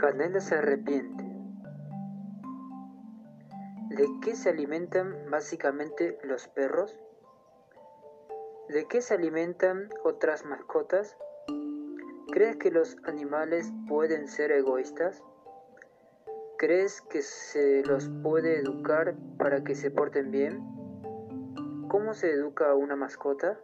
Canela se arrepiente. ¿De qué se alimentan básicamente los perros? ¿De qué se alimentan otras mascotas? ¿Crees que los animales pueden ser egoístas? ¿Crees que se los puede educar para que se porten bien? ¿Cómo se educa a una mascota?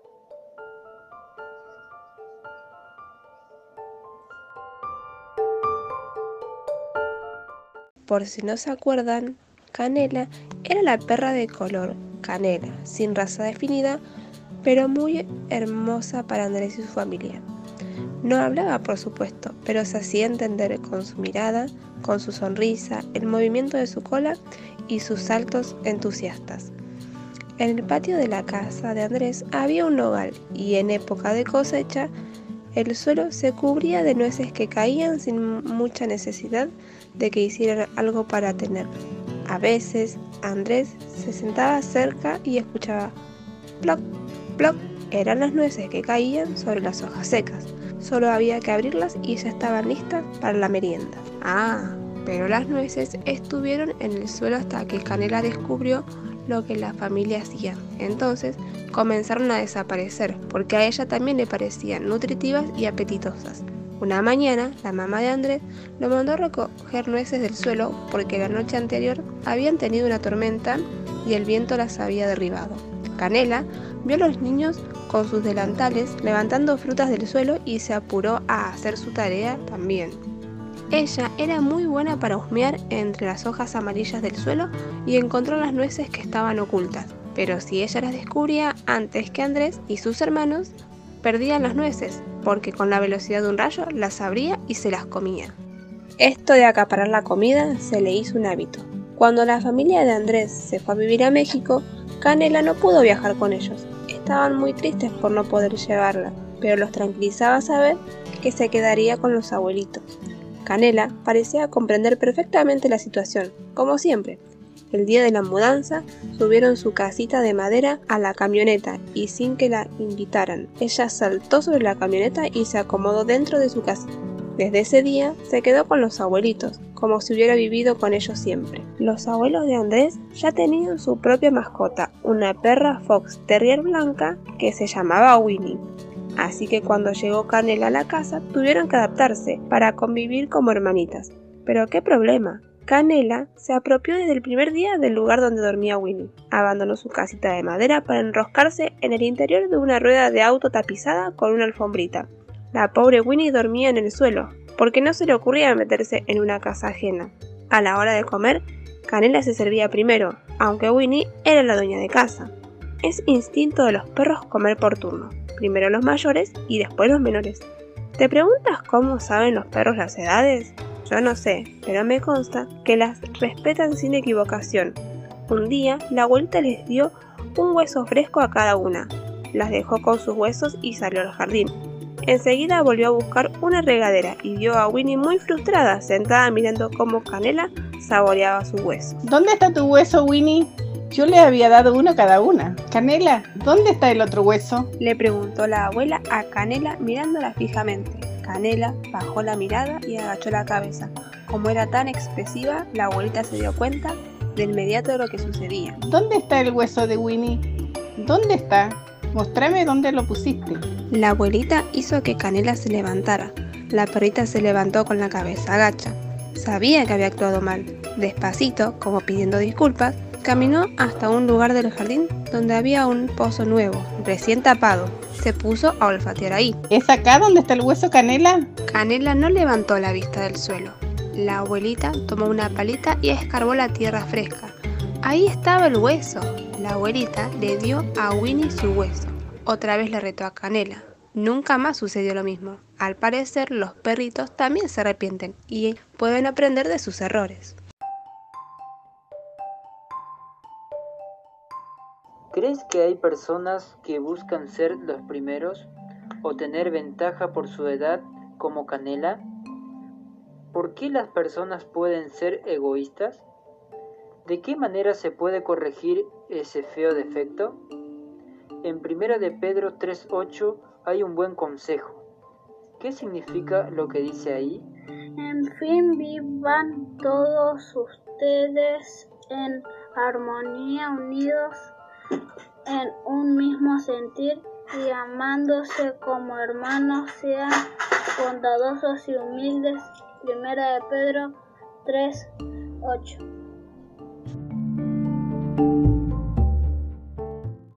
Por si no se acuerdan, Canela era la perra de color canela, sin raza definida, pero muy hermosa para Andrés y su familia. No hablaba, por supuesto, pero se hacía entender con su mirada, con su sonrisa, el movimiento de su cola y sus saltos entusiastas. En el patio de la casa de Andrés había un nogal y en época de cosecha el suelo se cubría de nueces que caían sin mucha necesidad de que hicieran algo para tener. A veces Andrés se sentaba cerca y escuchaba ploc, ploc. Eran las nueces que caían sobre las hojas secas. Solo había que abrirlas y ya estaban listas para la merienda. Ah, pero las nueces estuvieron en el suelo hasta que Canela descubrió lo que la familia hacía. Entonces comenzaron a desaparecer porque a ella también le parecían nutritivas y apetitosas. Una mañana, la mamá de Andrés lo mandó a recoger nueces del suelo porque la noche anterior habían tenido una tormenta y el viento las había derribado. Canela vio a los niños con sus delantales levantando frutas del suelo y se apuró a hacer su tarea también. Ella era muy buena para husmear entre las hojas amarillas del suelo y encontró las nueces que estaban ocultas. Pero si ella las descubría antes que Andrés y sus hermanos, perdían las nueces, porque con la velocidad de un rayo las abría y se las comía. Esto de acaparar la comida se le hizo un hábito. Cuando la familia de Andrés se fue a vivir a México, Canela no pudo viajar con ellos. Estaban muy tristes por no poder llevarla, pero los tranquilizaba saber que se quedaría con los abuelitos. Canela parecía comprender perfectamente la situación, como siempre, el día de la mudanza, subieron su casita de madera a la camioneta y sin que la invitaran, ella saltó sobre la camioneta y se acomodó dentro de su casa. Desde ese día se quedó con los abuelitos, como si hubiera vivido con ellos siempre. Los abuelos de Andrés ya tenían su propia mascota, una perra Fox Terrier blanca que se llamaba Winnie. Así que cuando llegó Canela a la casa tuvieron que adaptarse para convivir como hermanitas. Pero qué problema, Canela se apropió desde el primer día del lugar donde dormía Winnie. Abandonó su casita de madera para enroscarse en el interior de una rueda de auto tapizada con una alfombrita. La pobre Winnie dormía en el suelo, porque no se le ocurría meterse en una casa ajena. A la hora de comer, Canela se servía primero, aunque Winnie era la dueña de casa. Es instinto de los perros comer por turno, primero los mayores y después los menores. ¿Te preguntas cómo saben los perros las edades? Yo no sé, pero me consta que las respetan sin equivocación. Un día, la abuelita les dio un hueso fresco a cada una. Las dejó con sus huesos y salió al jardín. Enseguida volvió a buscar una regadera y vio a Winnie muy frustrada, sentada mirando cómo Canela saboreaba su hueso. ¿Dónde está tu hueso, Winnie? Yo le había dado uno a cada una. Canela, ¿dónde está el otro hueso? Le preguntó la abuela a Canela mirándola fijamente. Canela bajó la mirada y agachó la cabeza. Como era tan expresiva, la abuelita se dio cuenta de inmediato de lo que sucedía. ¿Dónde está el hueso de Winnie? ¿Dónde está? Mostrame dónde lo pusiste. La abuelita hizo que Canela se levantara. La perrita se levantó con la cabeza agacha. Sabía que había actuado mal. Despacito, como pidiendo disculpas, caminó hasta un lugar del jardín donde había un pozo nuevo, recién tapado se puso a olfatear ahí. ¿Es acá donde está el hueso Canela? Canela no levantó la vista del suelo. La abuelita tomó una palita y escarbó la tierra fresca. Ahí estaba el hueso. La abuelita le dio a Winnie su hueso. Otra vez le retó a Canela. Nunca más sucedió lo mismo. Al parecer, los perritos también se arrepienten y pueden aprender de sus errores. ¿Crees que hay personas que buscan ser los primeros o tener ventaja por su edad como Canela? ¿Por qué las personas pueden ser egoístas? ¿De qué manera se puede corregir ese feo defecto? En 1 de Pedro 3.8 hay un buen consejo. ¿Qué significa lo que dice ahí? En fin, vivan todos ustedes en armonía, unidos en un mismo sentir y amándose como hermanos, sean bondadosos y humildes. Primera de Pedro 3, 8.